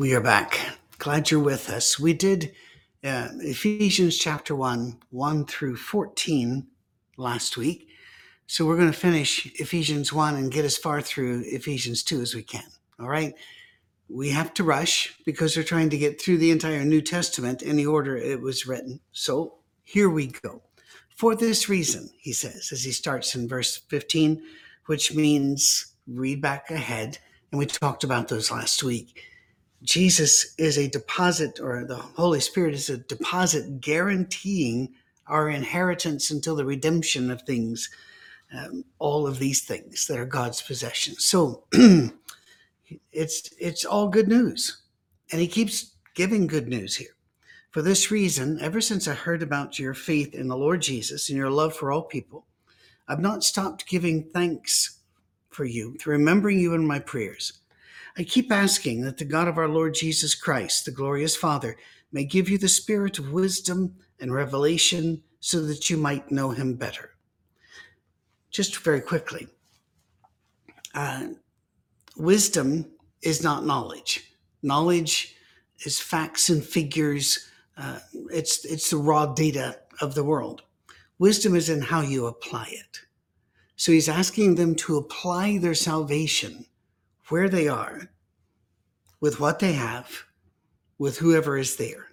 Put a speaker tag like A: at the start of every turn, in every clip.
A: We are back. Glad you're with us. We did uh, Ephesians chapter 1, 1 through 14 last week. So we're going to finish Ephesians 1 and get as far through Ephesians 2 as we can. All right. We have to rush because we're trying to get through the entire New Testament in the order it was written. So here we go. For this reason, he says, as he starts in verse 15, which means read back ahead. And we talked about those last week Jesus is a deposit, or the Holy Spirit is a deposit guaranteeing our inheritance until the redemption of things, um, all of these things that are God's possession. So it's it's all good news, and He keeps giving good news here. For this reason, ever since I heard about your faith in the Lord Jesus and your love for all people, I've not stopped giving thanks for you, remembering you in my prayers. I keep asking that the God of our Lord Jesus Christ, the glorious Father, may give you the spirit of wisdom and revelation so that you might know him better. Just very quickly uh, wisdom is not knowledge, knowledge is facts and figures. Uh, it's it's the raw data of the world. Wisdom is in how you apply it. So he's asking them to apply their salvation where they are, with what they have, with whoever is there.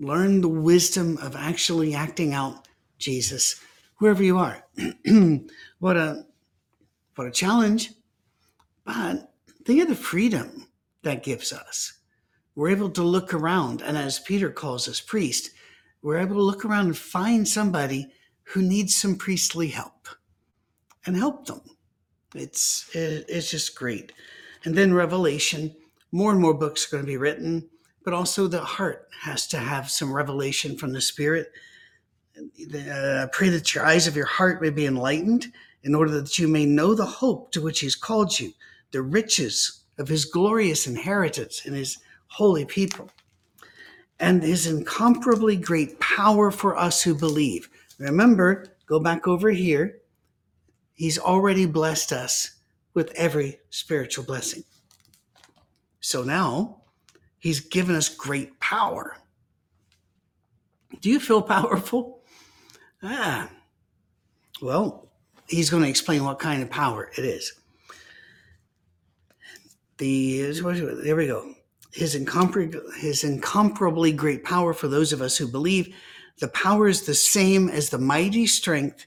A: Learn the wisdom of actually acting out Jesus wherever you are. what a what a challenge. But think of the freedom that gives us. We're able to look around, and as Peter calls us priest, we're able to look around and find somebody who needs some priestly help and help them. It's it's just great. And then Revelation, more and more books are going to be written, but also the heart has to have some revelation from the Spirit. Uh, I pray that your eyes of your heart may be enlightened in order that you may know the hope to which He's called you, the riches of His glorious inheritance in His holy people, and His incomparably great power for us who believe. Remember, go back over here He's already blessed us with every spiritual blessing. So now he's given us great power. Do you feel powerful? Ah, well, he's going to explain what kind of power it is. The there we go. His incomparably, his incomparably great power for those of us who believe. The power is the same as the mighty strength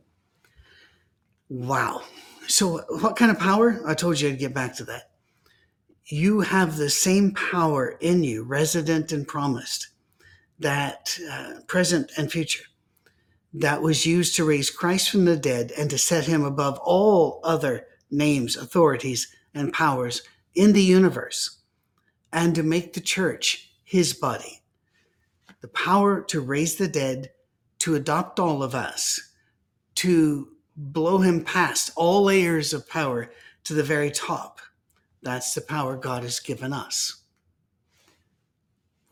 A: Wow. So, what kind of power? I told you I'd get back to that. You have the same power in you, resident and promised, that uh, present and future, that was used to raise Christ from the dead and to set him above all other names, authorities, and powers in the universe, and to make the church his body. The power to raise the dead, to adopt all of us, to blow him past all layers of power to the very top. That's the power God has given us.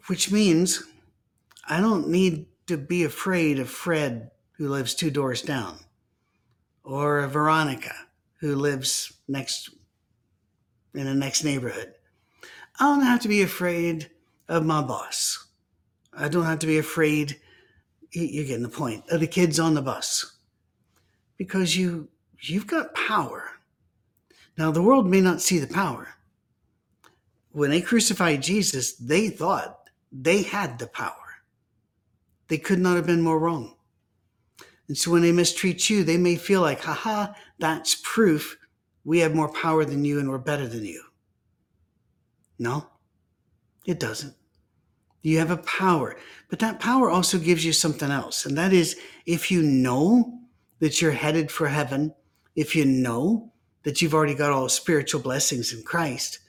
A: Which means I don't need to be afraid of Fred, who lives two doors down, or of Veronica, who lives next in the next neighborhood. I don't have to be afraid of my boss. I don't have to be afraid, you're getting the point, of the kids on the bus because you you've got power. Now the world may not see the power. When they crucified Jesus, they thought they had the power. They could not have been more wrong. And so when they mistreat you, they may feel like, haha, that's proof we have more power than you and we're better than you. No, it doesn't. You have a power, but that power also gives you something else. And that is if you know that you're headed for heaven, if you know that you've already got all spiritual blessings in Christ,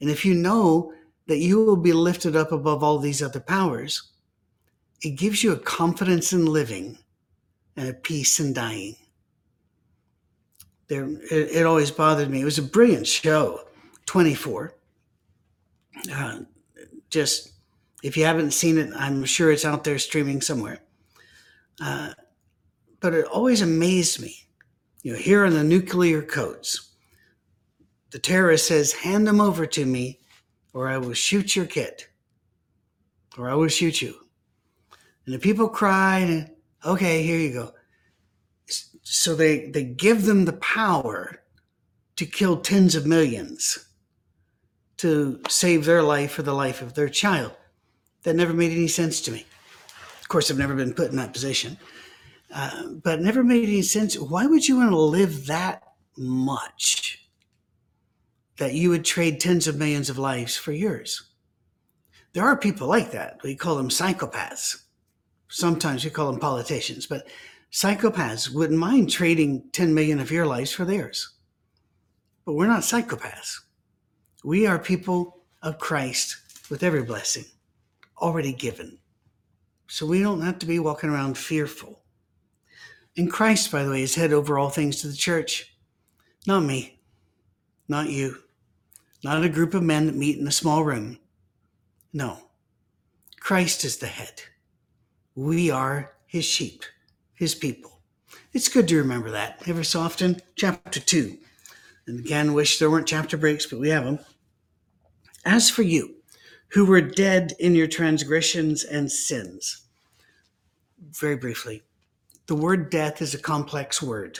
A: and if you know that you will be lifted up above all these other powers, it gives you a confidence in living and a peace in dying. There, it, it always bothered me. It was a brilliant show, 24. Uh, just if you haven't seen it, I'm sure it's out there streaming somewhere. Uh, but it always amazed me. You know, here in the nuclear codes, the terrorist says, "Hand them over to me, or I will shoot your kid, or I will shoot you." And the people cried, "Okay, here you go." So they they give them the power to kill tens of millions to save their life or the life of their child. That never made any sense to me. Of course, I've never been put in that position, uh, but never made any sense. Why would you want to live that much that you would trade tens of millions of lives for yours? There are people like that. We call them psychopaths. Sometimes we call them politicians, but psychopaths wouldn't mind trading 10 million of your lives for theirs. But we're not psychopaths. We are people of Christ with every blessing already given. So we don't have to be walking around fearful. And Christ, by the way, is head over all things to the church. Not me, not you, not a group of men that meet in a small room. No, Christ is the head. We are his sheep, his people. It's good to remember that ever so often. Chapter 2. And again, wish there weren't chapter breaks, but we have them. As for you, who were dead in your transgressions and sins. Very briefly, the word death is a complex word,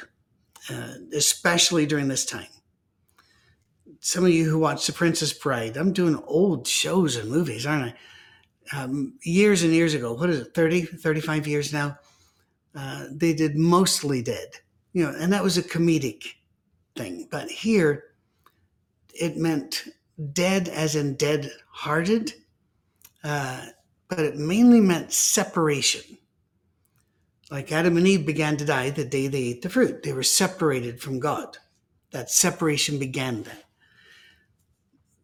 A: uh, especially during this time. Some of you who watch The Princess Bride, I'm doing old shows and movies, aren't I? Um, years and years ago, what is it, 30, 35 years now? Uh, they did mostly dead, you know, and that was a comedic thing. But here, it meant dead as in dead hearted, uh, but it mainly meant separation. Like Adam and Eve began to die the day they ate the fruit, they were separated from God. That separation began then.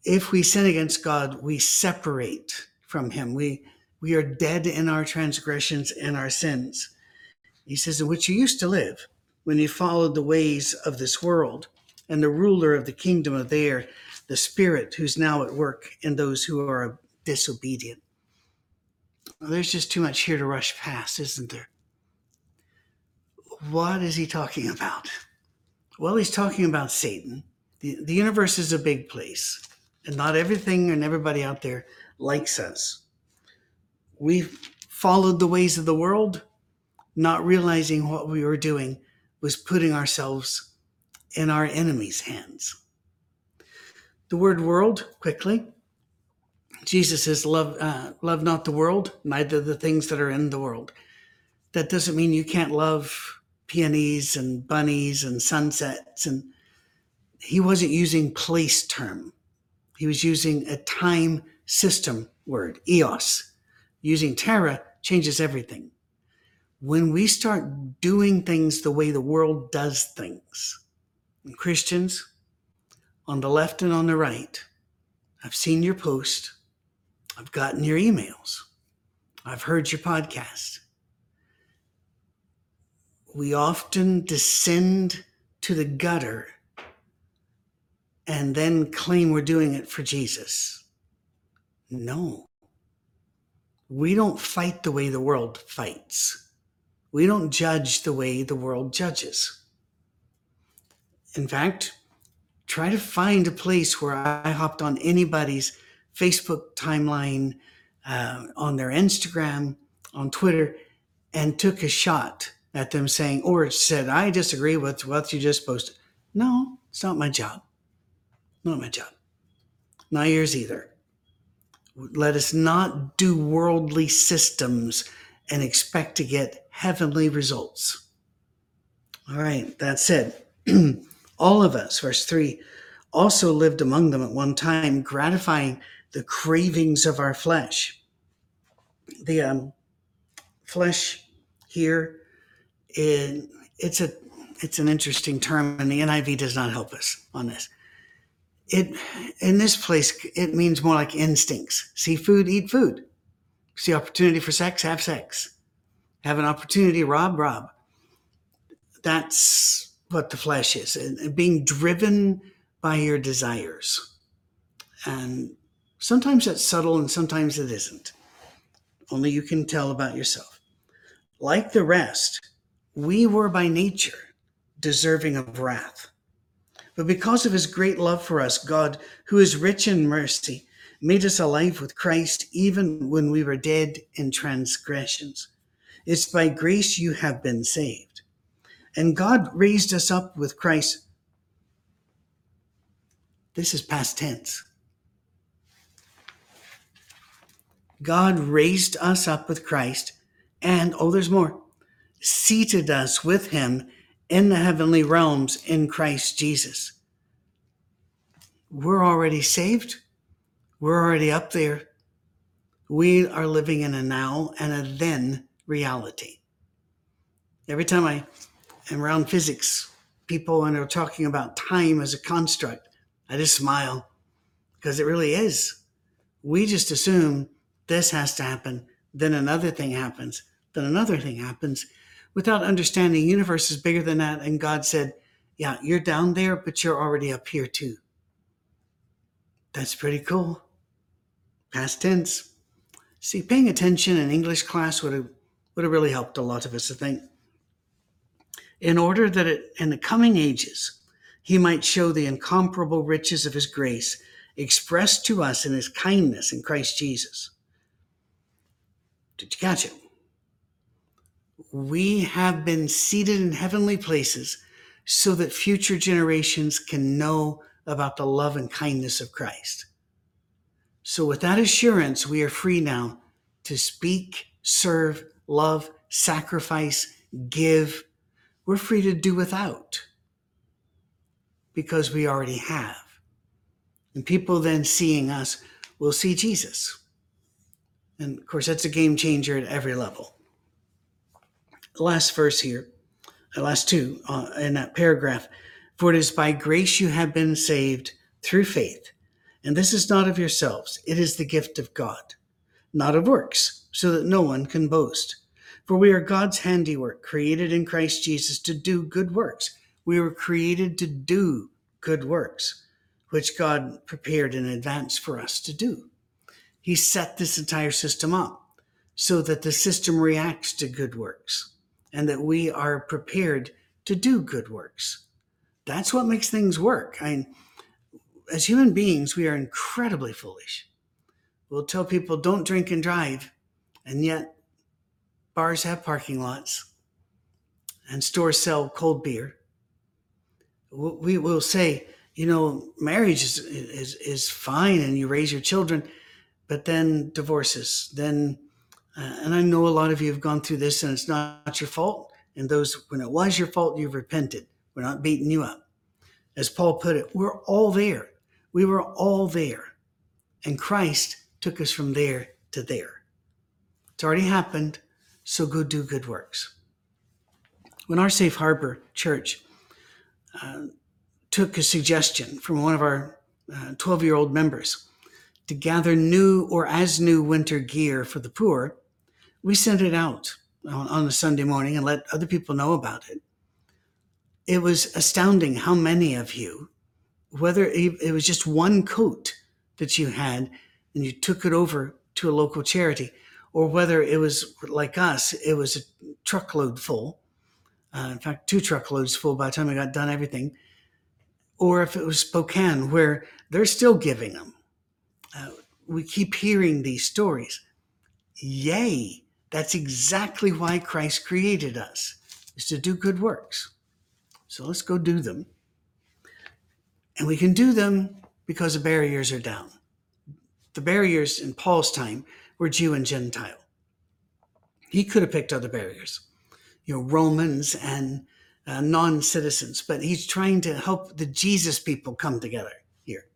A: If we sin against God, we separate from Him. We we are dead in our transgressions and our sins. He says, in which you used to live when you followed the ways of this world and the ruler of the kingdom of the air, the Spirit who's now at work in those who are disobedient. Well, there's just too much here to rush past, isn't there? What is he talking about? Well, he's talking about Satan. The, the universe is a big place, and not everything and everybody out there likes us. We followed the ways of the world, not realizing what we were doing was putting ourselves in our enemy's hands. The word world, quickly. Jesus says, love, uh, love not the world, neither the things that are in the world. That doesn't mean you can't love peonies and bunnies and sunsets. And he wasn't using place term. He was using a time system word, eos. Using terra changes everything. When we start doing things the way the world does things, Christians, on the left and on the right. I've seen your post. I've gotten your emails. I've heard your podcast. We often descend to the gutter and then claim we're doing it for Jesus. No. We don't fight the way the world fights. We don't judge the way the world judges. In fact, try to find a place where I hopped on anybody's Facebook timeline, uh, on their Instagram, on Twitter, and took a shot at them saying, or it said, I disagree with what you just posted. No, it's not my job. Not my job. Not yours either. Let us not do worldly systems and expect to get heavenly results. All right, that said, All of us, verse 3, also lived among them at one time, gratifying the cravings of our flesh. The um, flesh here, it's a it's an interesting term, and the NIV does not help us on this. it in this place it means more like instincts. See food, eat food. See opportunity for sex, have sex. Have an opportunity, rob, rob. That's what the flesh is, and being driven by your desires. And sometimes that's subtle and sometimes it isn't. Only you can tell about yourself. Like the rest, we were by nature deserving of wrath. But because of his great love for us, God, who is rich in mercy, made us alive with Christ even when we were dead in transgressions. It's by grace you have been saved. And God raised us up with Christ. This is past tense. God raised us up with Christ and, oh, there's more, seated us with him in the heavenly realms in Christ Jesus. We're already saved. We're already up there. We are living in a now and a then reality. Every time I am around physics, people and they're talking about time as a construct, I just smile because it really is. We just assume this has to happen, then another thing happens, then another thing happens, without understanding universe is bigger than that. And God said, Yeah, you're down there, but you're already up here too. That's pretty cool. Past tense. See, paying attention in English class would have would have really helped a lot of us, I think. In order that it, in the coming ages, he might show the incomparable riches of his grace expressed to us in his kindness in Christ Jesus. Did you catch it? We have been seated in heavenly places so that future generations can know about the love and kindness of Christ. So, with that assurance, we are free now to speak, serve, love, sacrifice, give. We're free to do without because we already have. And people then seeing us will see Jesus. And of course, that's a game changer at every level. The last verse here, the last two uh, in that paragraph For it is by grace you have been saved through faith. And this is not of yourselves, it is the gift of God, not of works, so that no one can boast. For we are God's handiwork, created in Christ Jesus to do good works. We were created to do good works, which God prepared in advance for us to do. He set this entire system up so that the system reacts to good works and that we are prepared to do good works. That's what makes things work. I mean, as human beings, we are incredibly foolish. We'll tell people don't drink and drive, and yet bars have parking lots and stores sell cold beer. We will say, you know, marriage is, is, is fine and you raise your children but then divorces, then, uh, and I know a lot of you have gone through this and it's not your fault. And those, when it was your fault, you've repented. We're not beating you up. As Paul put it, we're all there. We were all there. And Christ took us from there to there. It's already happened, so go do good works. When our Safe Harbor church uh, took a suggestion from one of our 12 uh, year old members, to gather new or as new winter gear for the poor, we sent it out on, on a Sunday morning and let other people know about it. It was astounding how many of you, whether it was just one coat that you had and you took it over to a local charity, or whether it was like us, it was a truckload full. Uh, in fact, two truckloads full by the time I got done everything. Or if it was Spokane, where they're still giving them uh, we keep hearing these stories. Yay! That's exactly why Christ created us, is to do good works. So let's go do them. And we can do them because the barriers are down. The barriers in Paul's time were Jew and Gentile. He could have picked other barriers, you know, Romans and uh, non citizens, but he's trying to help the Jesus people come together here.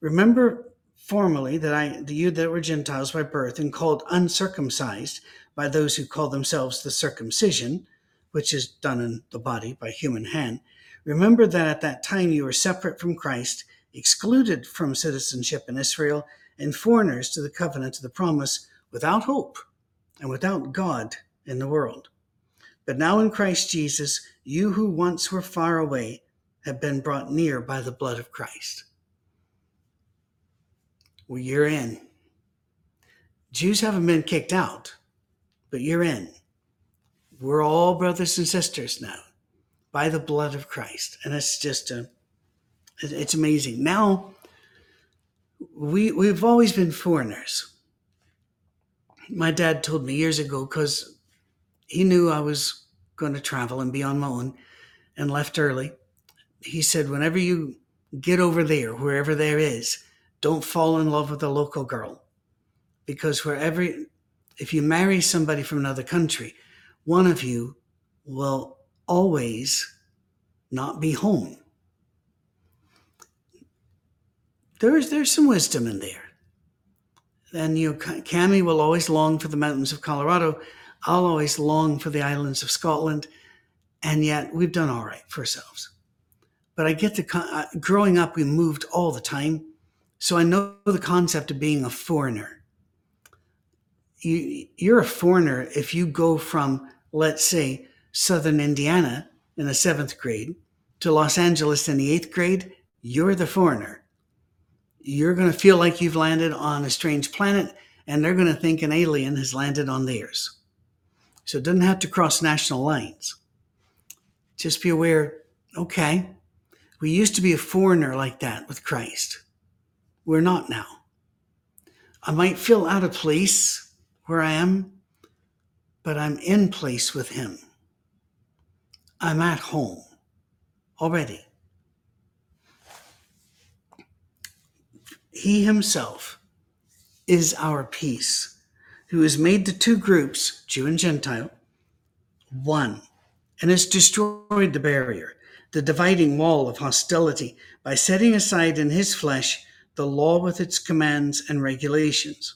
A: Remember formerly that I, the you that were Gentiles by birth and called uncircumcised by those who call themselves the circumcision, which is done in the body by human hand, remember that at that time you were separate from Christ, excluded from citizenship in Israel, and foreigners to the covenant of the promise, without hope and without God in the world. But now in Christ Jesus, you who once were far away have been brought near by the blood of Christ. Well, you're in. Jews haven't been kicked out, but you're in. We're all brothers and sisters now by the blood of Christ. And it's just a, it's amazing. Now, we, we've always been foreigners. My dad told me years ago, because he knew I was going to travel and be on my own and left early. He said, whenever you get over there, wherever there is, don't fall in love with a local girl. Because wherever, if you marry somebody from another country, one of you will always not be home. There's, there's some wisdom in there. Then you know, Cami will always long for the mountains of Colorado. I'll always long for the islands of Scotland. And yet we've done all right for ourselves. But I get the, uh, growing up, we moved all the time. So I know the concept of being a foreigner. You, you're a foreigner if you go from, let's say, southern Indiana in the seventh grade to Los Angeles in the eighth grade, you're the foreigner. You're going to feel like you've landed on a strange planet, and they're going to think an alien has landed on theirs. So it doesn't have to cross national lines. Just be aware okay, we used to be a foreigner like that with Christ. We're not now. I might feel out of place where I am, but I'm in place with Him. I'm at home already. He himself is our peace, who has made the two groups, Jew and Gentile, one, and has destroyed the barrier, the dividing wall of hostility, by setting aside in his flesh the law with its commands and regulations.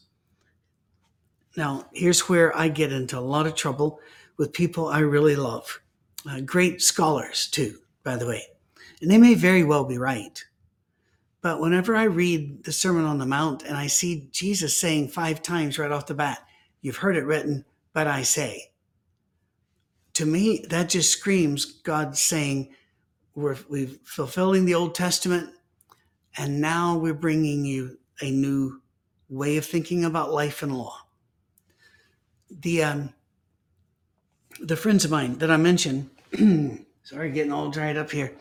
A: Now, here's where I get into a lot of trouble with people I really love uh, great scholars too, by the way. And they may very well be right. But whenever I read the Sermon on the Mount and I see Jesus saying five times right off the bat, You've heard it written, but I say. To me, that just screams God saying, We're we're fulfilling the Old Testament, and now we're bringing you a new way of thinking about life and law. The um, the friends of mine that I mentioned sorry, getting all dried up here.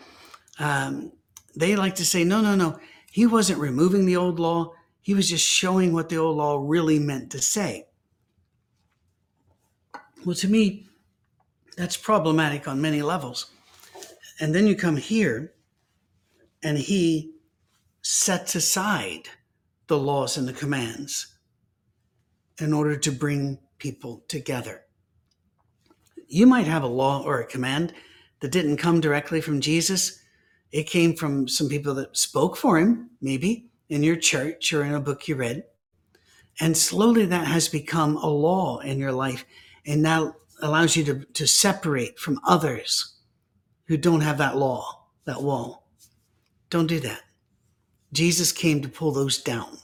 A: Um, they like to say, no, no, no. He wasn't removing the old law. He was just showing what the old law really meant to say. Well, to me, that's problematic on many levels. And then you come here, and he sets aside the laws and the commands in order to bring people together you might have a law or a command that didn't come directly from Jesus. It came from some people that spoke for him, maybe in your church or in a book you read. And slowly that has become a law in your life and now allows you to, to separate from others who don't have that law, that wall. Don't do that. Jesus came to pull those down.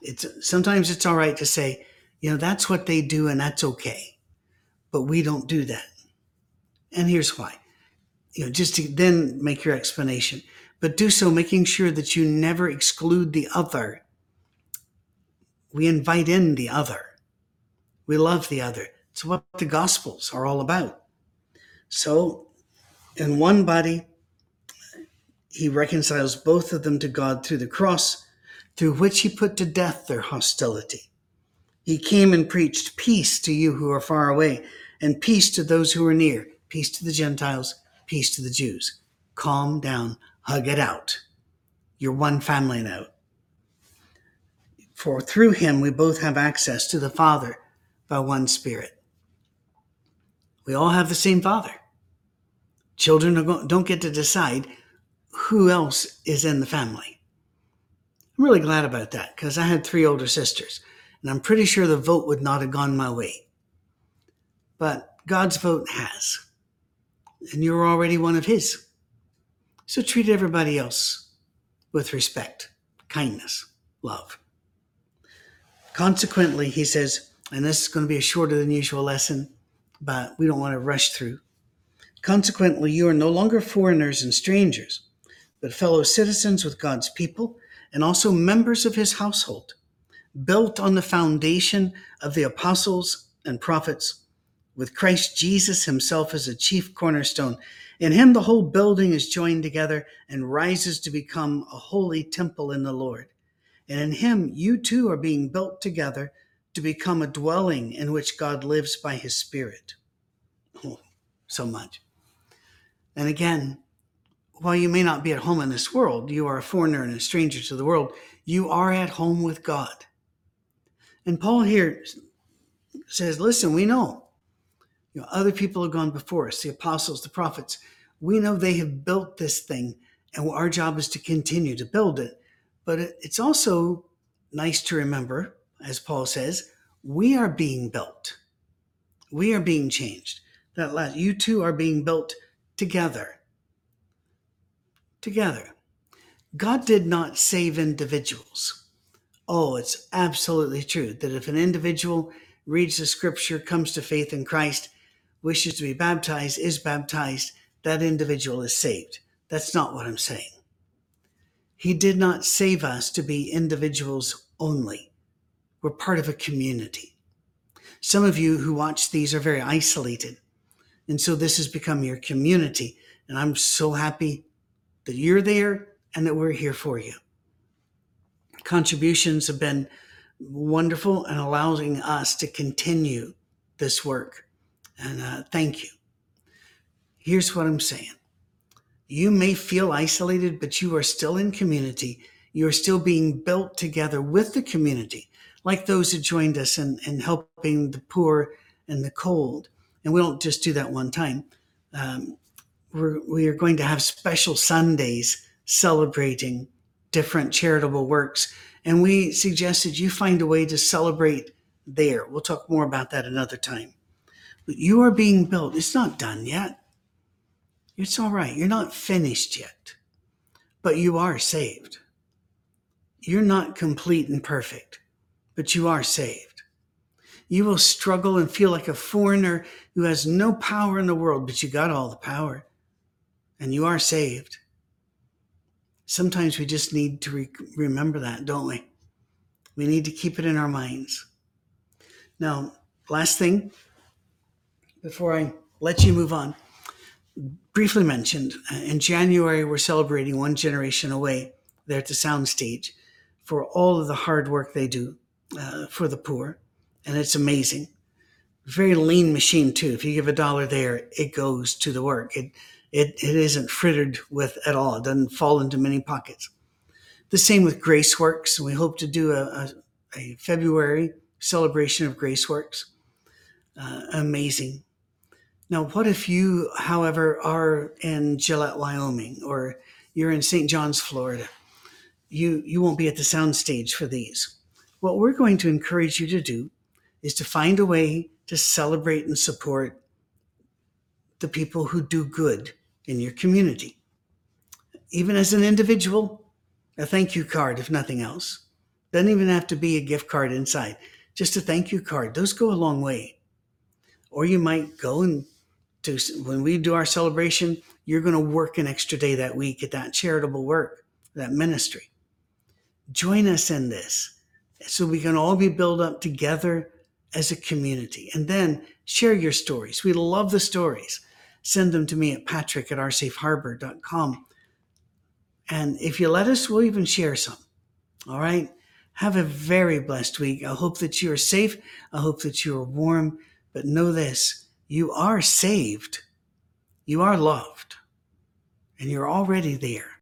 A: It's sometimes it's all right to say, you know, that's what they do and that's okay but we don't do that. And here's why. You know, just to then make your explanation, but do so making sure that you never exclude the other. We invite in the other. We love the other. It's what the Gospels are all about. So, in one body, he reconciles both of them to God through the cross, through which he put to death their hostility. He came and preached peace to you who are far away and peace to those who are near, peace to the Gentiles, peace to the Jews. Calm down, hug it out. You're one family now. For through him we both have access to the Father by one Spirit. We all have the same Father. Children don't get to decide who else is in the family. I'm really glad about that because I had three older sisters, and I'm pretty sure the vote would not have gone my way but God's vote has. And you're already one of His. So treat everybody else with respect, kindness, love. Consequently, he says, and this is going to be a shorter than usual lesson, but we don't want to rush through. Consequently, you are no longer foreigners and strangers, but fellow citizens with God's people and also members of his household, built on the foundation of the apostles and prophets, with Christ Jesus himself as a chief cornerstone. In him, the whole building is joined together and rises to become a holy temple in the Lord. And in him, you too are being built together to become a dwelling in which God lives by his Spirit. Oh, so much. And again, while you may not be at home in this world, you are a foreigner and a stranger to the world, you are at home with God. And Paul here says, listen, we know, you know, other people have gone before us, the apostles, the prophets. We know they have built this thing, and our job is to continue to build it. But it's also nice to remember, as Paul says, we are being built. We are being changed. That last, you two are being built together. Together. God did not save individuals. Oh, it's absolutely true that if an individual reads the scripture, comes to faith in Christ, wishes to be baptized, is baptized, that individual is saved. That's not what I'm saying. He did not save us to be individuals only. We're part of a community. Some of you who watch these are very isolated. And so this has become your community. And I'm so happy that you're there and that we're here for you. Contributions have been wonderful and allowing us to continue this work. And uh, thank you. Here's what I'm saying you may feel isolated, but you are still in community. You are still being built together with the community, like those who joined us in, in helping the poor and the cold and we don't just do that one time. Um, we're, we are going to have special Sundays celebrating different charitable works. And we suggested you find a way to celebrate there. We'll talk more about that another time. But you are being built. It's not done yet. It's all right. You're not finished yet, but you are saved. You're not complete and perfect, but you are saved. You will struggle and feel like a foreigner who has no power in the world, but you got all the power and you are saved. Sometimes we just need to re- remember that, don't we? We need to keep it in our minds. Now, last thing before I let you move on, briefly mentioned uh, in January, we're celebrating one generation away there at the soundstage for all of the hard work they do uh, for the poor and it's amazing. Very lean machine too. If you give a dollar there, it goes to the work. It it it isn't frittered with at all. It doesn't fall into many pockets. The same with GraceWorks. We hope to do a, a, a February celebration of GraceWorks. Uh, amazing. Now, what if you, however, are in Gillette, Wyoming, or you're in St. John's, Florida? You you won't be at the soundstage for these. What we're going to encourage you to do is to find a way to celebrate and support the people who do good in your community. Even as an individual, a thank you card, if nothing else. Doesn't even have to be a gift card inside, just a thank you card. Those go a long way. Or you might go and to, when we do our celebration, you're going to work an extra day that week at that charitable work, that ministry. Join us in this so we can all be built up together as a community. And then share your stories. We love the stories. Send them to me at patrick at oursafeharbor.com. And if you let us, we'll even share some. All right. Have a very blessed week. I hope that you are safe. I hope that you are warm. But know this you are saved, you are loved, and you're already there.